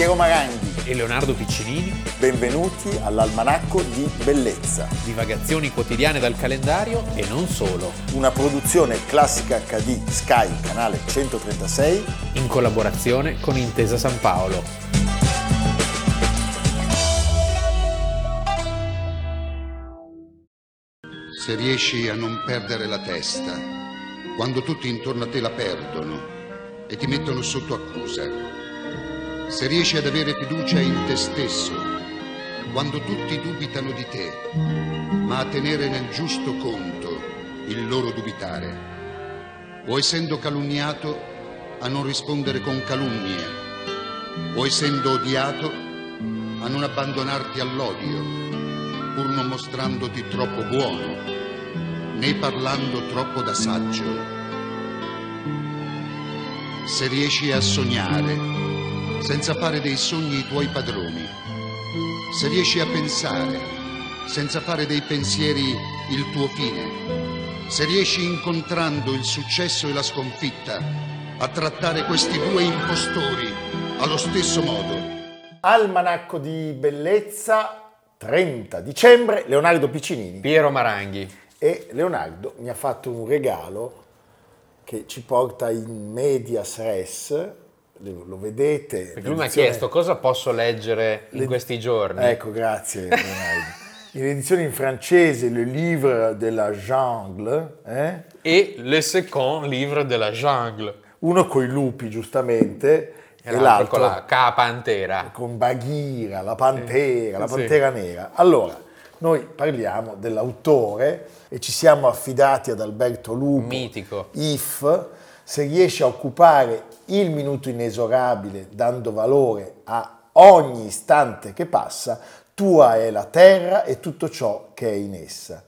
Piero Maranghi e Leonardo Piccinini. Benvenuti all'Almanacco di Bellezza. Divagazioni quotidiane dal calendario e non solo. Una produzione classica HD Sky, canale 136. In collaborazione con Intesa San Paolo. Se riesci a non perdere la testa, quando tutti intorno a te la perdono e ti mettono sotto accusa se riesci ad avere fiducia in te stesso, quando tutti dubitano di te, ma a tenere nel giusto conto il loro dubitare, o essendo calunniato a non rispondere con calunnie, o essendo odiato a non abbandonarti all'odio, pur non mostrandoti troppo buono, né parlando troppo da saggio. Se riesci a sognare, senza fare dei sogni i tuoi padroni, se riesci a pensare senza fare dei pensieri il tuo fine, se riesci incontrando il successo e la sconfitta a trattare questi due impostori allo stesso modo. Almanacco di bellezza, 30 dicembre, Leonardo Piccinini. Piero Maranghi. E Leonardo mi ha fatto un regalo che ci porta in medias res lo vedete. Perché lui mi ha chiesto cosa posso leggere in questi giorni. Ecco, grazie. in edizione in francese, Le Livre de la Jungle. Eh? E Le Second Livre de la Jungle. Uno con i lupi, giustamente. E, e l'altro con la K-Pantera. Con Baghira, la Pantera, la Pantera sì. Nera. Allora, noi parliamo dell'autore e ci siamo affidati ad Alberto Lupo. Mitico. If, se riesce a occupare il minuto inesorabile, dando valore a ogni istante che passa, tua è la terra e tutto ciò che è in essa.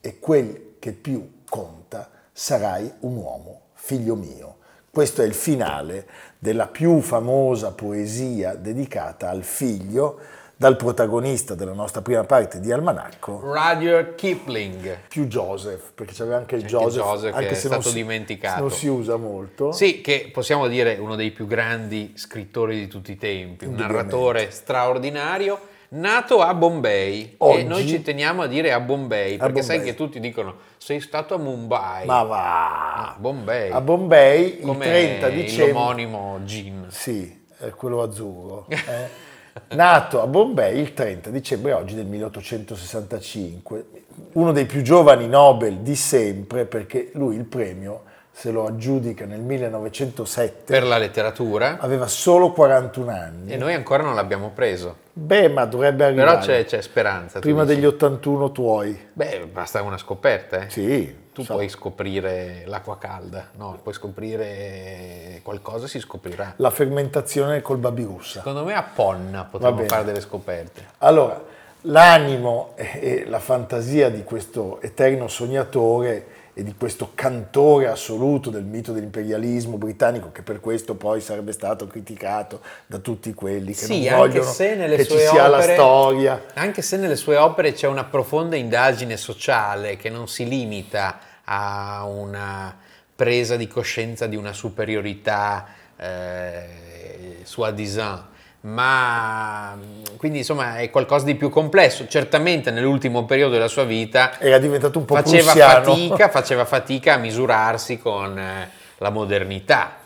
E quel che più conta, sarai un uomo, figlio mio. Questo è il finale della più famosa poesia dedicata al figlio dal protagonista della nostra prima parte di Almanacco. Rudyard Kipling. Più Joseph, perché c'aveva anche il anche Joseph, Joseph anche che se è stato non dimenticato. Si, non si usa molto. Sì, che possiamo dire uno dei più grandi scrittori di tutti i tempi, un narratore straordinario. Nato a Bombay Oggi, e noi ci teniamo a dire a Bombay perché Bombay. sai che tutti dicono sei stato a Mumbai. Ma va! A Bombay. A Bombay il Come 30 dicembre. l'omonimo gin. Sì, è quello azzurro. Eh? Nato a Bombay il 30 dicembre oggi del 1865, uno dei più giovani Nobel di sempre perché lui il premio se lo aggiudica nel 1907. Per la letteratura. Aveva solo 41 anni. E noi ancora non l'abbiamo preso. Beh, ma dovrebbe arrivare. Però c'è, c'è speranza. Prima degli 81 tuoi. Beh, basta una scoperta. Eh? Sì. Tu so. puoi scoprire l'acqua calda, no, puoi scoprire qualcosa, si scoprirà. La fermentazione col babirussa. Secondo me a Ponna potremmo fare delle scoperte. Allora, l'animo e la fantasia di questo eterno sognatore e di questo cantore assoluto del mito dell'imperialismo britannico che per questo poi sarebbe stato criticato da tutti quelli che sì, non vogliono se nelle che sue ci sia opere, la storia. Anche se nelle sue opere c'è una profonda indagine sociale che non si limita a una presa di coscienza di una superiorità eh, soi-disant, ma quindi insomma è qualcosa di più complesso. Certamente nell'ultimo periodo della sua vita era diventato un po' faceva prussiano. fatica, faceva fatica a misurarsi con eh, la modernità.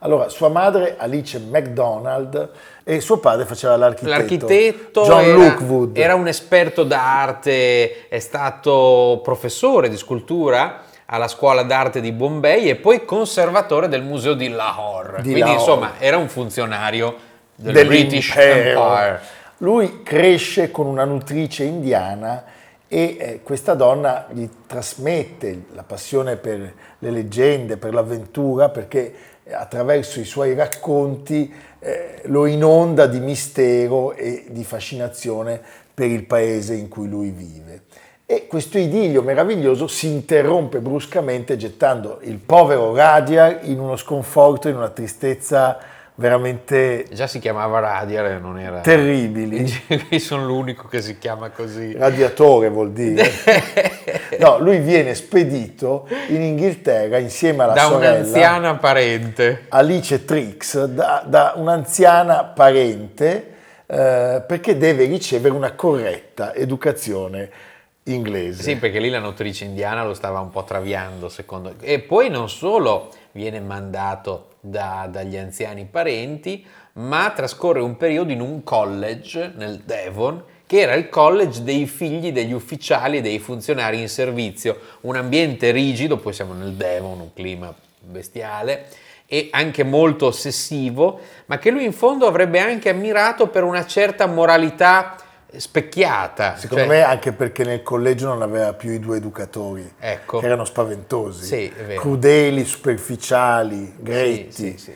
Allora, sua madre Alice MacDonald e suo padre faceva l'architetto. L'architetto John era, Lookwood. era un esperto d'arte, è stato professore di scultura alla scuola d'arte di Bombay e poi conservatore del museo di Lahore. Di Quindi Lahore. insomma era un funzionario del British Empire. Lui cresce con una nutrice indiana e eh, questa donna gli trasmette la passione per le leggende, per l'avventura, perché attraverso i suoi racconti eh, lo inonda di mistero e di fascinazione per il paese in cui lui vive. E questo idillio meraviglioso si interrompe bruscamente gettando il povero Radia in uno sconforto, in una tristezza veramente Già si chiamava Radial, non era... terribili. Io sono l'unico che si chiama così. Radiatore vuol dire. No, lui viene spedito in Inghilterra insieme alla da sorella un'anziana parente. Alice Trix, da, da un'anziana parente, eh, perché deve ricevere una corretta educazione inglese. Sì, perché lì la nutrice indiana lo stava un po' traviando, secondo E poi non solo viene mandato da- dagli anziani parenti, ma trascorre un periodo in un college nel Devon, che era il college dei figli degli ufficiali e dei funzionari in servizio. Un ambiente rigido, poi siamo nel Devon, un clima bestiale, e anche molto ossessivo, ma che lui in fondo avrebbe anche ammirato per una certa moralità specchiata. Secondo Cioè- me anche perché nel collegio non aveva più i due educatori, Ecco. che erano spaventosi, Sì, crudeli, superficiali, gretti. Sì, sì.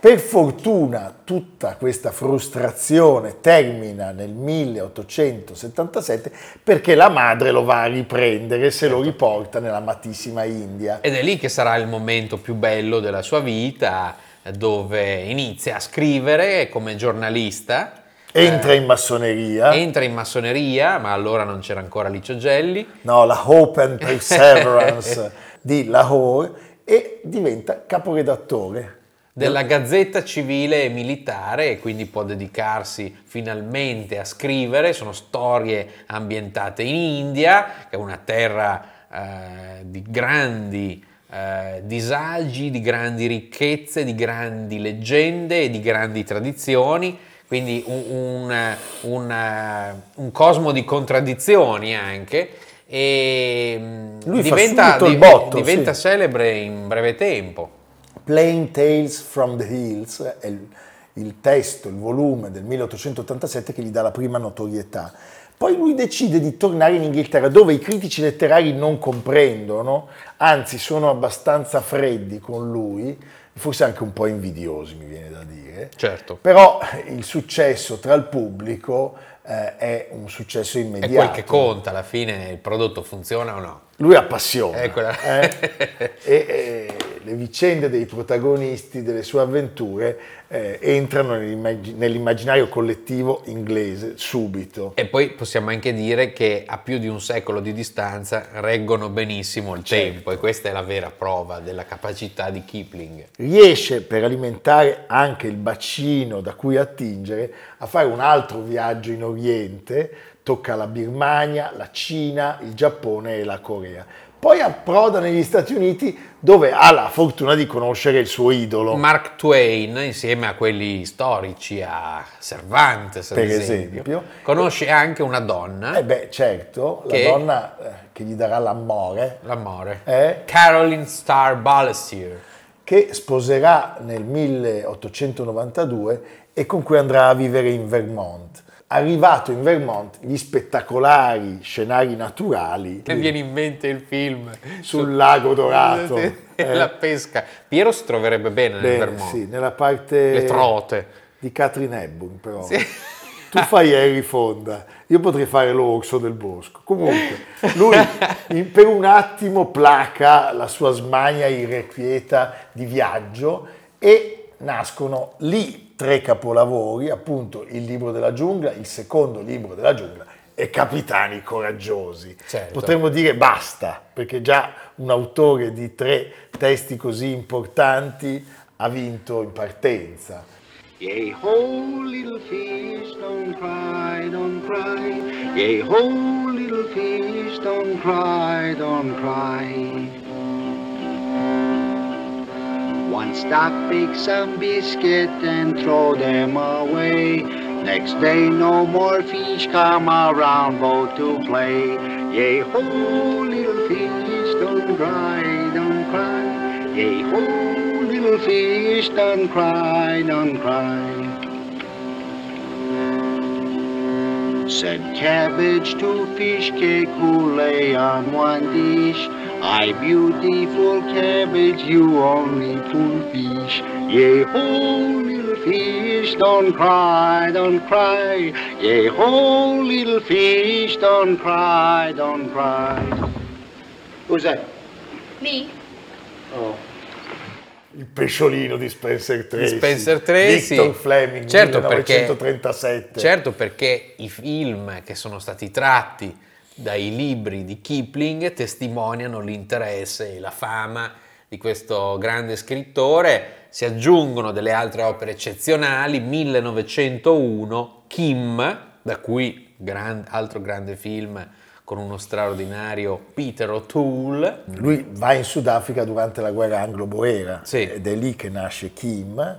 Per fortuna tutta questa frustrazione termina nel 1877 perché la madre lo va a riprendere e se Certo. lo riporta nella amatissima India. Ed è lì che sarà il momento più bello della sua vita, dove inizia a scrivere come giornalista. Entra eh, in massoneria, entra in massoneria, ma allora non c'era ancora Licio Gelli. no, la Hope and Perseverance di Lahore e diventa caporedattore. della Gazzetta Civile e Militare e quindi può dedicarsi finalmente a scrivere, sono storie ambientate in India, che è una terra eh, di grandi eh, disagi, di grandi ricchezze, di grandi leggende e di grandi tradizioni, quindi un, un- un, un cosmo di contraddizioni anche. E mm, Lui diventa, subito il di- botto, diventa sì. celebre in breve tempo. Plain Tales from the Hills è il, il testo, il volume del 1887 che gli dà la prima notorietà. Poi lui decide di tornare in Inghilterra dove i critici letterari non comprendono, anzi sono abbastanza freddi con lui, forse anche un po' invidiosi mi viene da dire. Certo. Però il successo tra il pubblico eh, è un successo È immediato. quel che conta, alla fine il prodotto funziona o no. Lui appassiona. È quella- eh? e, e le vicende dei protagonisti delle sue avventure eh, entrano nell'immag- nell'immaginario collettivo inglese subito. E poi possiamo anche dire che a più di un secolo di distanza reggono benissimo il Certo. tempo e questa è la vera prova della capacità di Kipling. Riesce per alimentare anche il bacino da cui attingere a fare un altro viaggio in Oriente, tocca la Birmania, la Cina, il Giappone e la Corea. Poi approda negli Stati Uniti dove ha la fortuna di conoscere il suo idolo. Mark Twain, insieme a quelli storici, a Cervantes Per esempio, esempio. conosce anche una donna, Eh beh, certo, la Che? donna eh, che gli darà l'amore, l'amore, Eh? Caroline Starr Balestier. che sposerà nel 1892 e con cui andrà a vivere in Vermont. Arrivato in Vermont, gli spettacolari scenari naturali Mi viene in mente il film sul lago dorato. Sì, eh, la pesca. Piero si troverebbe bene nel bene, Vermont. sì, nella parte Le trote. di Catherine Hepburn però. Sì. Tu fai Harry Fonda, io potrei fare l'orso del bosco. Comunque, lui in- per un attimo placa la sua smania irrequieta di viaggio e nascono lì tre capolavori, appunto il libro della giungla, il secondo libro della giungla e Capitani coraggiosi. Certo. Potremmo dire basta, perché già un autore di tre testi così importanti ha vinto in partenza. Yea, ho, little fish, don't cry, don't cry. Yea, ho, little fish, don't cry, don't cry. One stop, pick some biscuit and throw them away. Next day, no more fish come around boat to play. Yea, ho, little fish, don't cry, don't cry. Yea, ho, little fish, don't cry, don't cry. Said cabbage to fish cake who lay on one dish. I beautiful cabbage, you only poor fish. Yea, ho, little fish, don't cry, don't cry. Yea, ho, little fish, don't cry, don't cry. Who's that? Me? Oh. il pesciolino di Spencer Tracy. Spencer Tracy. Victor Fleming, certo 1937. Perché, certo perché i film che sono stati tratti dai libri di Kipling testimoniano l'interesse e la fama di questo grande scrittore. Si aggiungono delle altre opere eccezionali, 1901, Kim, da cui gran, altro grande film con uno straordinario Peter O'Toole. Lui va in Sudafrica durante la guerra anglo-boera Sì. ed è lì che nasce Kim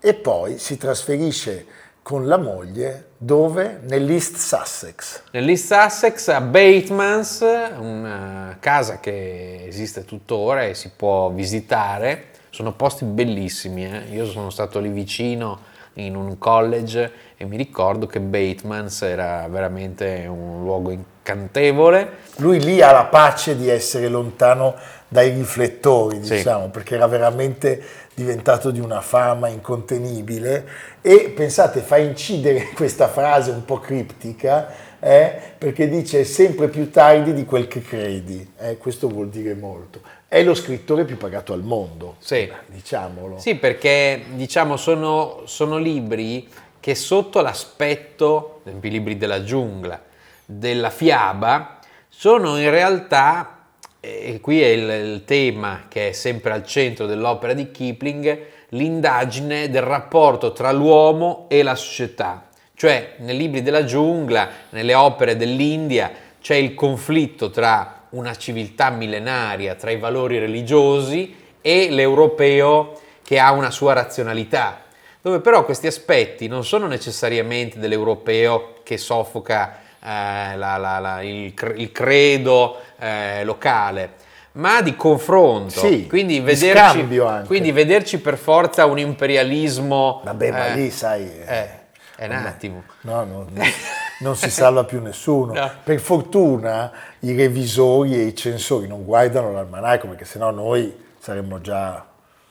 e poi si trasferisce con la moglie dove? Nell'East Sussex. Nell'East Sussex a Batemans, una casa che esiste tuttora e si può visitare. Sono posti bellissimi, eh. io sono stato lì vicino in un college e mi ricordo che Batemans era veramente un luogo incantevole. Lui lì ha la pace di essere lontano dai riflettori, Sì. diciamo, perché era veramente diventato di una fama incontenibile e pensate, fa incidere questa frase un po' criptica, eh, perché dice sempre più tardi di quel che credi, eh, questo vuol dire molto. È lo scrittore più pagato al mondo, Sì. diciamolo. Sì, perché diciamo sono, sono libri che sotto l'aspetto, esempio i libri della giungla, della fiaba, sono in realtà, e qui è il, il tema che è sempre al centro dell'opera di Kipling, l'indagine del rapporto tra l'uomo e la società. Cioè, nei libri della giungla, nelle opere dell'India, c'è il conflitto tra una civiltà millenaria, tra i valori religiosi e l'europeo che ha una sua razionalità, dove però questi aspetti non sono necessariamente dell'europeo che soffoca eh, la- la- la- il, il credo eh, locale, ma di confronto. Sì, quindi, di vederci, anche. quindi vederci per forza un imperialismo. Vabbè, ma eh, lì sai... eh, è un attimo. No, no, no, non si salva più nessuno. No. Per fortuna i revisori e i censori non guardano l'almanacco perché sennò noi saremmo già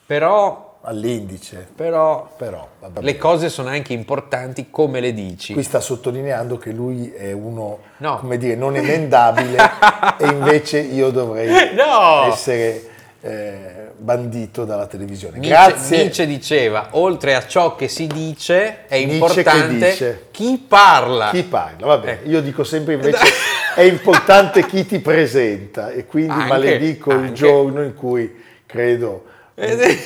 Però, all'indice. però Però, le cose sono anche importanti come le dici. Qui sta sottolineando che lui è uno, No. come dire, non emendabile e invece io dovrei No! essere eh, bandito dalla televisione. Nietzsche, Grazie. Nietzsche diceva, oltre a ciò che si dice, è Nietzsche importante chi parla. Chi parla? Vabbè, Eh. io dico sempre invece è importante chi ti presenta e quindi Anche, maledico il anche. giorno in cui credo Eh,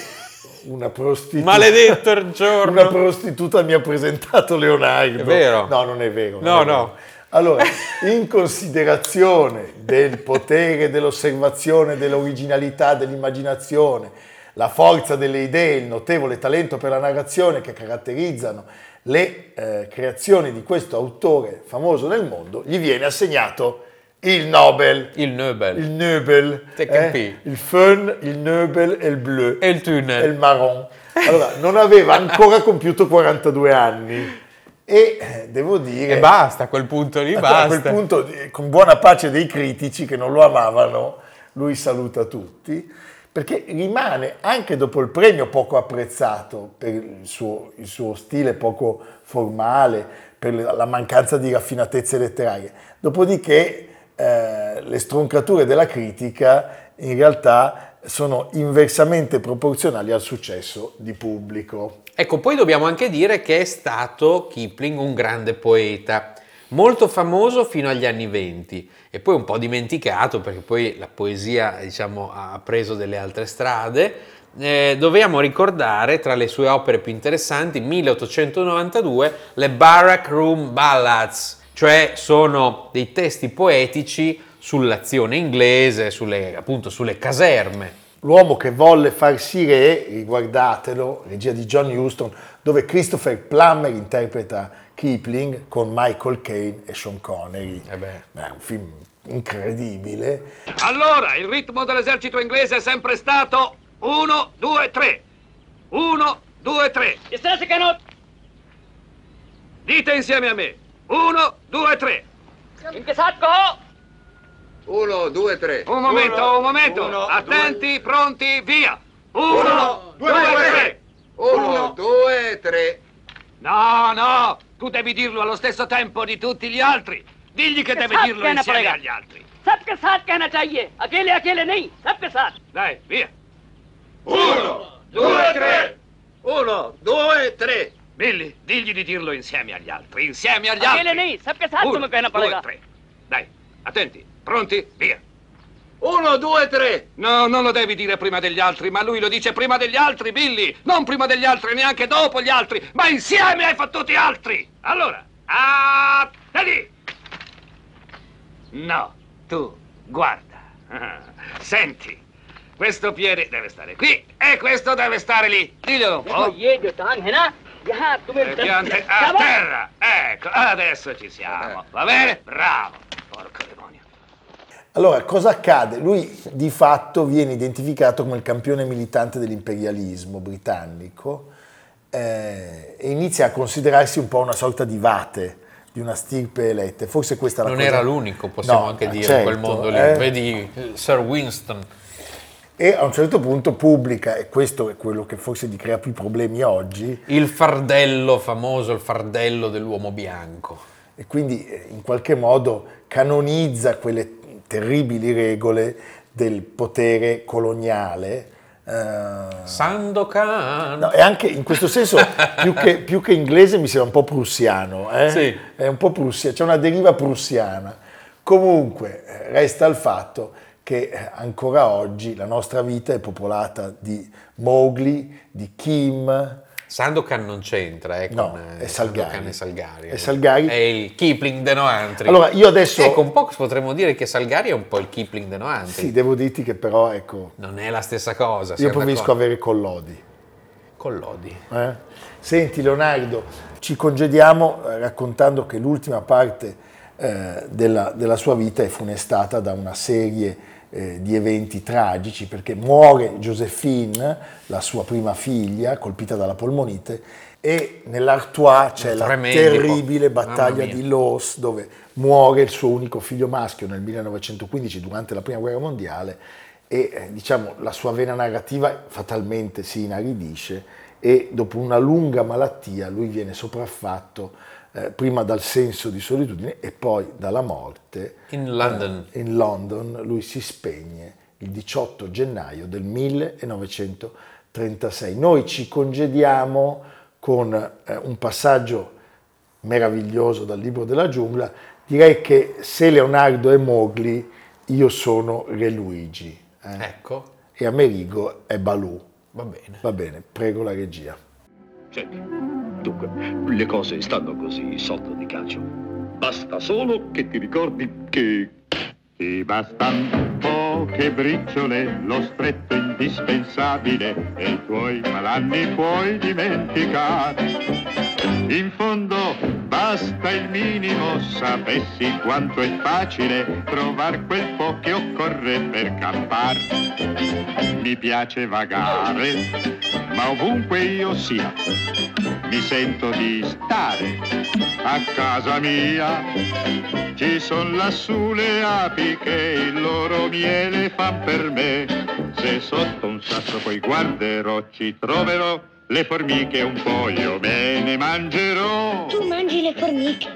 una prostituta Maledetto il giorno. una prostituta mi ha presentato Leonardo. È vero? No, non è vero. No, è no. vero. Allora, in considerazione del potere dell'osservazione, dell'originalità, dell'immaginazione, la forza delle idee, il notevole talento per la narrazione che caratterizzano le eh, creazioni di questo autore famoso nel mondo, gli viene assegnato il Nobel. Il Nobel. Il Nobel, capi? il Fun, il Nobel e il Bleu E il tunnel. e il Marron. Allora, non aveva ancora compiuto 42 anni e eh, devo dire... E basta, a quel punto lì a basta. quel punto, eh, con buona pace dei critici che non lo amavano, lui saluta tutti, perché rimane, anche dopo il premio poco apprezzato per il suo, il suo stile poco formale, per la mancanza di raffinatezze letterarie. Dopodiché eh, le stroncature della critica in realtà sono inversamente proporzionali al successo di pubblico. Ecco, poi dobbiamo anche dire che è stato Kipling un grande poeta, molto famoso fino agli anni venti e poi un po' dimenticato perché poi la poesia diciamo, ha preso delle altre strade. Eh, dobbiamo ricordare tra le sue opere più interessanti 1892 le Barrack Room Ballads, cioè sono dei testi poetici sull'azione inglese, sulle, appunto sulle caserme. L'uomo che volle farsi re, riguardatelo, regia di John Huston, dove Christopher Plummer interpreta Kipling con Michael Caine e Sean Connery. Eh beh. È un film incredibile. Allora, il ritmo dell'esercito inglese è sempre stato 1, 2, 3. 1, 2, 3. Distance cannot. Dite insieme a me. 1, 2, 3. इनके साथ कहो Uno, due, tre. Un momento, un momento. Attenti, pronti, via. 1, 2, 3. Uno, due, tre. No, no, tu devi dirlo allo stesso tempo di tutti gli altri. Digli che deve साथ dirlo कहना insieme पड़ेगा agli altri. सबके साथ कहना चाहिए अकेले अकेले नहीं सबके साथ Dai, via. 1, due, tre. Uno, due, tre. Billy, digli di dirlo insieme agli altri, insieme agli altri. Vieni lì, sappia salto, che sapete Uno, due, tre. Dai, attenti, pronti, via. Uno, due, tre. No, non lo devi dire prima degli altri, ma lui lo dice prima degli altri, Billy. Non prima degli altri, neanche dopo gli altri, ma insieme ai fottuti altri. Allora, ah, attenti. No, tu, guarda, senti. Questo piede deve stare qui e questo deve stare lì. Diglielo un po'. Ah, dove... Le piante a Siamo? terra! Ecco, adesso ci siamo. Va bene? Bravo! Porco demonio. Allora, cosa accade? Lui di fatto viene identificato come il campione militante dell'imperialismo britannico eh, e inizia a considerarsi un po' una sorta di vate di una stirpe eletta. Forse questa è la non cosa... era l'unico, possiamo no, anche eh, dire, certo, in quel certo, mondo lì. Eh... Vedi Sir Winston e a un certo punto pubblica, e questo è quello che forse gli crea più problemi oggi, Il fardello famoso, il fardello dell'uomo bianco. e quindi eh, in qualche modo canonizza quelle terribili regole del potere coloniale. eh, Sandokan. No, e anche in questo senso, più che, più che inglese, mi sembra un po' prussiano. eh? Sì. È un po' prussiano, c'è una deriva prussiana. Comunque, eh, resta il fatto che ancora oggi la nostra vita è popolata di Mowgli, di Kim, Sandokan non c'entra, eh, No, con eh, è Salgari. Sandokan e Salgari. È Salgari. È il Kipling de Noantri. Allora, io adesso- Ecco, un po' potremmo dire che Salgari è un po' il Kipling de Noantri. Sì, devo dirti che però, ecco, Non è la stessa cosa. io preferisco avere collodi. Collodi. eh? Senti Leonardo, ci congediamo eh, raccontando che l'ultima parte eh, della, della sua vita è funestata da una serie eh, di eventi tragici perché muore Josephine, la sua prima figlia, colpita dalla polmonite e nell'Artois c'è la terribile battaglia di Loos dove muore il suo unico figlio maschio nel 1915 durante la prima guerra mondiale e eh, diciamo la sua vena narrativa fatalmente si inaridisce e dopo una lunga malattia lui viene sopraffatto eh, prima dal senso di solitudine e poi dalla morte. In London. Eh, in London lui si spegne il 18 gennaio del 1936. Noi ci congediamo con eh, un passaggio meraviglioso dal libro della giungla. Direi che se Leonardo è Mowgli, io sono Re Luigi eh, Ecco, e Amerigo è Balù. va bene. Va bene, prego la regia. Dunque, le cose stanno così sotto di calcio. Basta solo che ti ricordi che... Ti bastan poche briciole, lo stretto indispensabile e i tuoi malanni puoi dimenticare. In fondo basta il minimo, sapessi quanto è facile trovar quel po' che occorre per campar. Mi piace vagare, ma ovunque io sia, mi sento di stare a casa mia. Ci son lassù le api che il loro miele fan per me. Se sotto un sasso poi guarderò, ci troverò le formiche un po' io me ne mangerò. Tu mangi le formiche.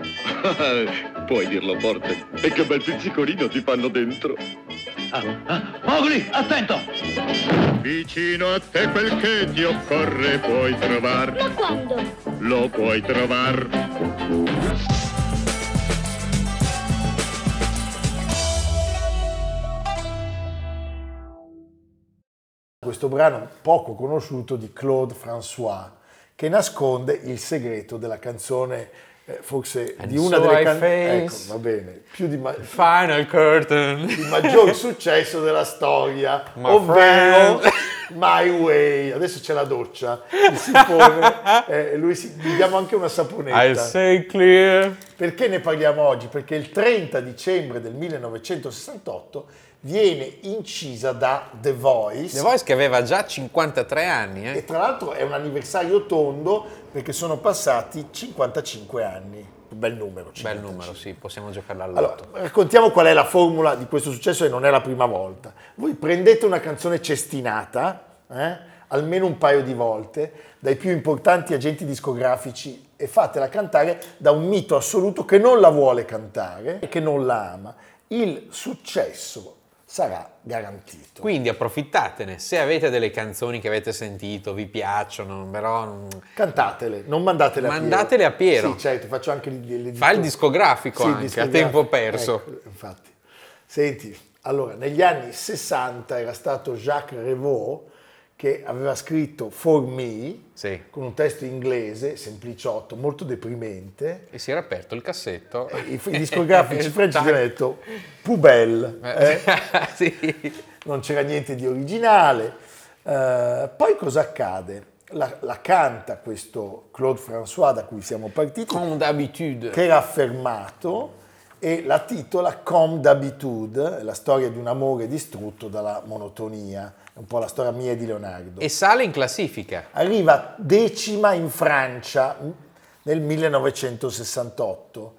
Puoi dirlo forte. E che bel pizzicolino ti fanno dentro. Mowgli, attento. Vicino a te quel che ti occorre puoi trovar, Ma quando? lo puoi trovar. Questo brano poco conosciuto di Claude François che nasconde il segreto della canzone eh, forse And di una so delle I canzoni ecco, va bene, più di, ma- Final curtain. il maggior successo della storia, My ovvero friend. My Way. Adesso c'è la doccia, il sifone, eh, lui si, gli diamo anche una I saponetta. say clear. Perché ne parliamo oggi? Perché il 30 dicembre del 1968 viene incisa da The Voice. The Voice che aveva già 53 anni, E eh? tra l'altro è un anniversario tondo perché sono passati 55 anni. Bel numero. Bel 55. numero, sì, possiamo giocarla Allora, all'otto. raccontiamo qual è la formula di questo successo e non è la prima volta. Voi prendete una canzone cestinata, eh, almeno un paio di volte, dai più importanti agenti discografici e fatela cantare da un mito assoluto che non la vuole cantare e che non la ama. Il successo sarà garantito. Quindi approfittatene, se avete delle canzoni che avete sentito, vi piacciono, però... Cantatele, non mandatele a Piero. Mandatele a Piero. Sì, certo, faccio anche il, Fa il discografico Sì, anche, discografico. a tempo perso. Ecco, infatti. Senti, allora, negli anni 60 era stato Jacques Revaux che aveva scritto For Me Sì. con un testo inglese, sempliciotto, molto deprimente. E si era aperto il cassetto. I, i discografici francesi Tac. hanno detto Poubelle, eh? sì. non c'era niente di originale. Eh, poi cosa accade? La, la canta questo Claude François da cui siamo partiti, Comme d'habitude. che era affermato e la titola Comme d'habitude, la storia di un amore distrutto dalla monotonia, un po' la storia mia e di Leonardo. E sale in classifica. Arriva decima in Francia nel 1968.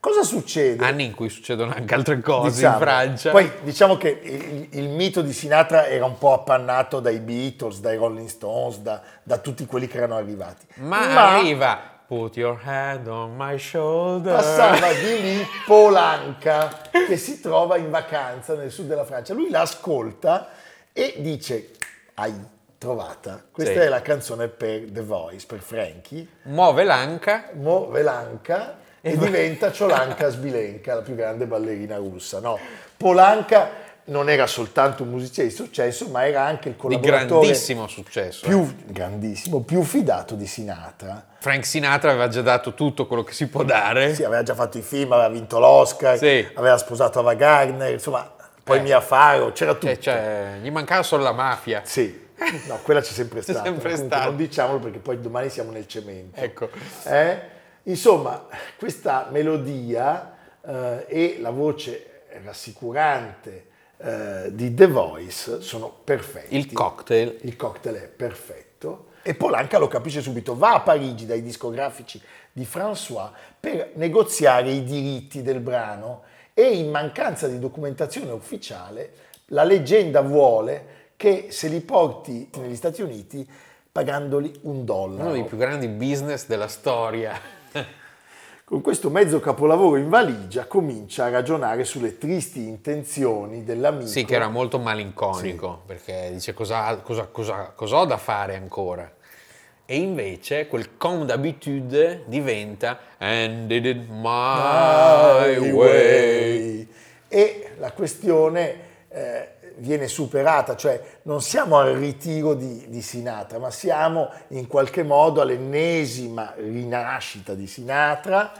Cosa succede? Anni in cui succedono anche altre cose Diciamo. in Francia. Poi diciamo che il, il mito di Sinatra era un po' appannato dai Beatles, dai Rolling Stones, da, da tutti quelli che erano arrivati. Ma, arriva. Put your hand on my shoulder. passava di lì Polanca che si trova in vacanza nel sud della Francia. Lui l'ascolta e dice: Hai trovata. Questa Sì. è la canzone per The Voice, per Frankie. Muove l'anca. Muove l'anca e diventa Ciolanka Sbilenka, la più grande ballerina russa. No, Polanca non era soltanto un musicista di successo, ma era anche il collaboratore grandissimo successo. eh. più grandissimo, più fidato di Sinatra. Frank Sinatra aveva già dato tutto quello che si può dare. Sì, aveva già fatto i film, aveva vinto l'Oscar, Sì. aveva sposato Ava Gardner, insomma, poi Eh. Mia Faro, c'era tutto. Cioè, cioè, gli mancava solo la mafia. Sì, no, quella c'è sempre C'è stata. sempre Comunque stata. Non diciamolo perché poi domani siamo nel cemento. Ecco. Eh? Insomma, questa melodia eh, e la voce rassicurante eh, di The Voice sono perfetti. Il cocktail. Il cocktail è perfetto. E Polanca lo capisce subito, va a Parigi dai discografici di François per negoziare i diritti del brano e in mancanza di documentazione ufficiale la leggenda vuole che se li porti negli Stati Uniti pagandoli un dollaro. Uno dei più grandi business della storia. Con questo mezzo capolavoro in valigia comincia a ragionare sulle tristi intenzioni dell'amico. Sì, che era molto malinconico, perché dice cosa, cosa, cosa, cosa ho da fare ancora? E invece quel comme d'habitude diventa And did it my My way. E la questione eh, viene superata, cioè non siamo al ritiro di, di Sinatra, ma siamo in qualche modo all'ennesima rinascita di Sinatra,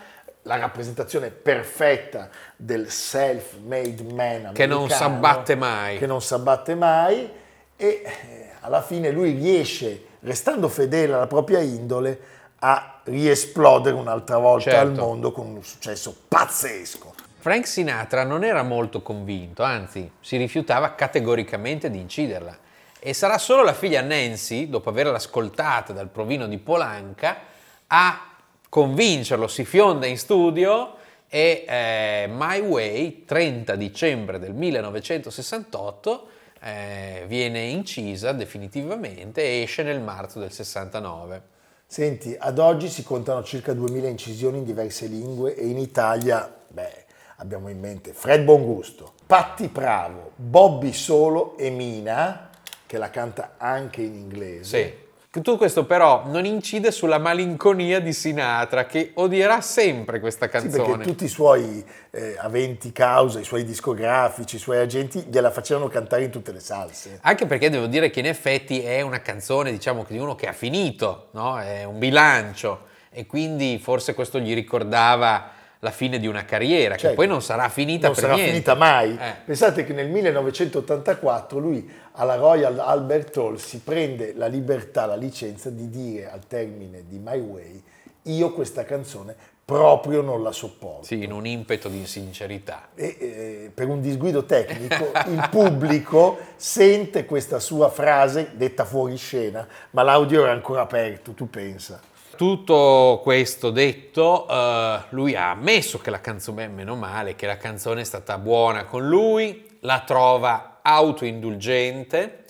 la rappresentazione perfetta del self-made man Che non americano, s'abbatte mai. Che non s'abbatte mai e eh, alla fine lui riesce, restando fedele alla propria indole, a riesplodere un'altra volta Certo. al mondo con un successo pazzesco. Frank Sinatra non era molto convinto, anzi si rifiutava categoricamente di inciderla. E sarà solo la figlia Nancy, dopo averla ascoltata dal provino di Polanca, a convincerlo, si fionda in studio e eh, My Way, 30 dicembre del 1968, eh, viene incisa definitivamente e esce nel marzo del 69. Senti, ad oggi si contano circa 2000 incisioni in diverse lingue e in Italia, beh, abbiamo in mente Fred Bongusto, Patti Pravo, Bobby Solo e Mina, che la canta anche in inglese. Sì. Tutto questo però non incide sulla malinconia di Sinatra, che odierà sempre questa Sì, canzone. perché tutti i suoi eh, aventi causa, i suoi discografici, i suoi agenti gliela facevano cantare in tutte le salse. Anche perché devo dire che in effetti è una canzone, diciamo, di uno che ha finito, no? È un bilancio e quindi forse questo gli ricordava la fine di una carriera, che Certo. poi non sarà finita non sarà niente. finita mai. Eh. Pensate che nel 1984 lui alla Royal Albert Hall si prende la libertà, la licenza di dire al termine di My Way, io questa canzone proprio non la sopporto. Sì, in un impeto di sincerità. E, eh, per un disguido tecnico il pubblico sente questa sua frase detta fuori scena, ma l'audio era ancora aperto, tu pensa. Tutto questo detto, eh, lui ha ammesso che la canzone, meno male, che la canzone è stata buona con lui, la trova autoindulgente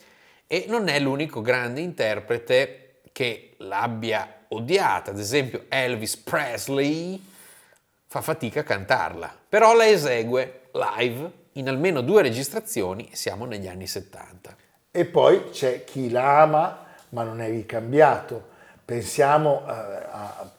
e non è l'unico grande interprete che l'abbia odiata. Ad esempio Elvis Presley fa fatica a cantarla, però la esegue live in almeno due registrazioni, siamo negli anni 70. E poi c'è chi la ama ma non è ricambiato. Pensiamo eh, a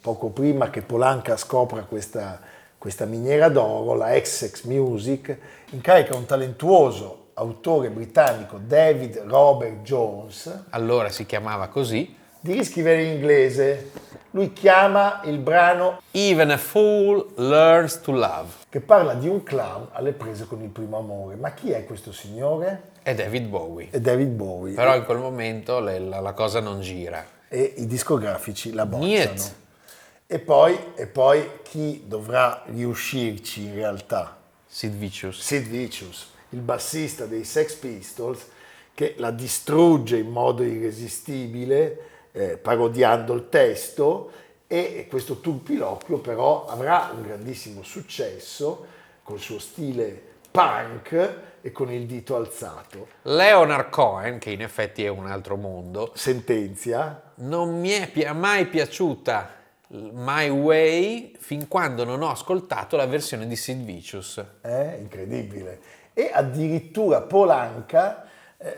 poco prima che Polanca scopra questa, questa miniera d'oro, la Essex Music incarica un talentuoso autore britannico David Robert Jones. Allora si chiamava così. Di riscrivere in inglese. Lui chiama il brano Even a Fool Learns to Love. Che parla di un clown alle prese con il primo amore. Ma chi è questo signore? È David Bowie. È David Bowie. Però in quel momento la, la, cosa non gira. E i discografici la. Niet. E poi, e poi chi dovrà riuscirci in realtà? Sid Vicious. Sid Vicious il bassista dei Sex Pistols, che la distrugge in modo irresistibile, eh, parodiando il testo, e questo turpiloquio però avrà un grandissimo successo col suo stile punk e con il dito alzato. Leonard Cohen, che in effetti è un altro mondo, sentenzia. Non mi è mai piaciuta My Way fin quando non ho ascoltato la versione di Sid Vicious. È incredibile e addirittura Polanca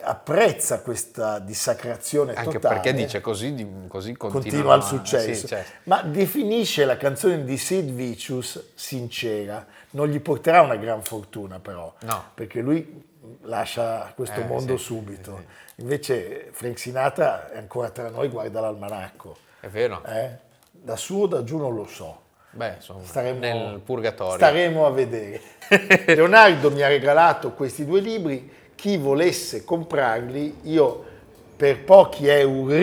apprezza questa dissacrazione Anche totale. perché dice così, così continua, il successo. Sì, certo. Ma definisce la canzone di Sid Vicious sincera. Non gli porterà una gran fortuna però, no. perché lui lascia questo eh, mondo sì, subito. sì. Invece Frank Sinatra è ancora tra noi, guarda l'almanacco. È vero. Eh? Da su o da giù non lo so. Beh, insomma, staremo, nel purgatorio. Staremo a vedere. Leonardo mi ha regalato questi due libri, chi volesse comprarli, io per pochi euro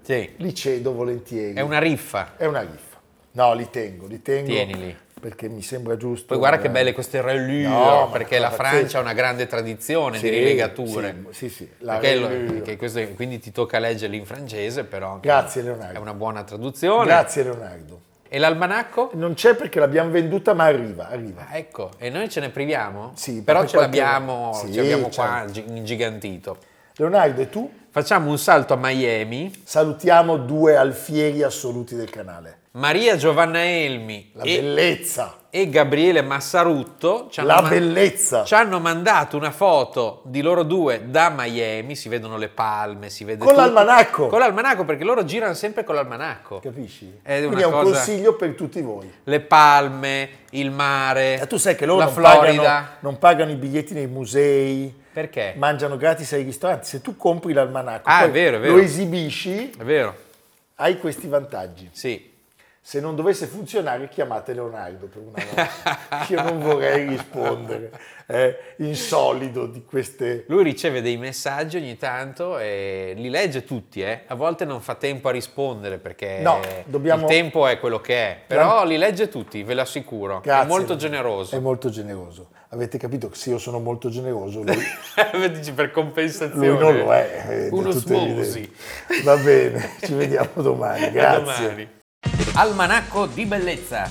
sì. li cedo volentieri. È una riffa. È una riffa. No, li tengo, li tengo. Tienili. Perché mi sembra giusto. Poi guarda che belle queste reliure, no, perché la Francia ha una grande tradizione sì, di rilegature. Sì, sì, sì perché questo, quindi ti tocca leggerli in francese, però Grazie Leonardo. È una buona traduzione. Grazie Leonardo. E l'almanacco? Non c'è perché l'abbiamo venduta, ma arriva, arriva. Ah, ecco, e noi ce ne priviamo? Sì, però ce qualche... l'abbiamo, sì, ce l'abbiamo certo. qua ingigantito. Leonardo, e tu? Facciamo un salto a Miami. Salutiamo due alfieri assoluti del canale. Maria Giovanna Elmi La e, bellezza. e Gabriele Massarutto ci hanno, La man- bellezza. ci hanno mandato una foto di loro due da Miami, si vedono le palme, si vede Con tutto. l'almanacco. Con l'almanacco perché loro girano sempre con l'almanacco. Capisci? È Quindi è un cosa- consiglio per tutti voi. Le palme, il mare, E tu sai che loro la non Florida. pagano, non pagano i biglietti nei musei, Perché? mangiano gratis ai ristoranti. Se tu compri l'almanacco, Ah, è vero, è vero. lo esibisci, È vero? hai questi vantaggi. Sì. Se non dovesse funzionare, chiamate Leonardo per una volta. Io non vorrei rispondere eh, insolido di queste... Lui riceve dei messaggi ogni tanto e li legge tutti, eh. A volte non fa tempo a rispondere perché No, dobbiamo- il tempo è quello che è, però li legge tutti, ve lo assicuro. Grazie. È molto generoso. È molto generoso. Avete capito che se io sono molto generoso, lui, Dici per compensazione. lui non lo è. è di Uno smosi. Va bene, ci vediamo domani. A Grazie. domani. Almanacco di bellezza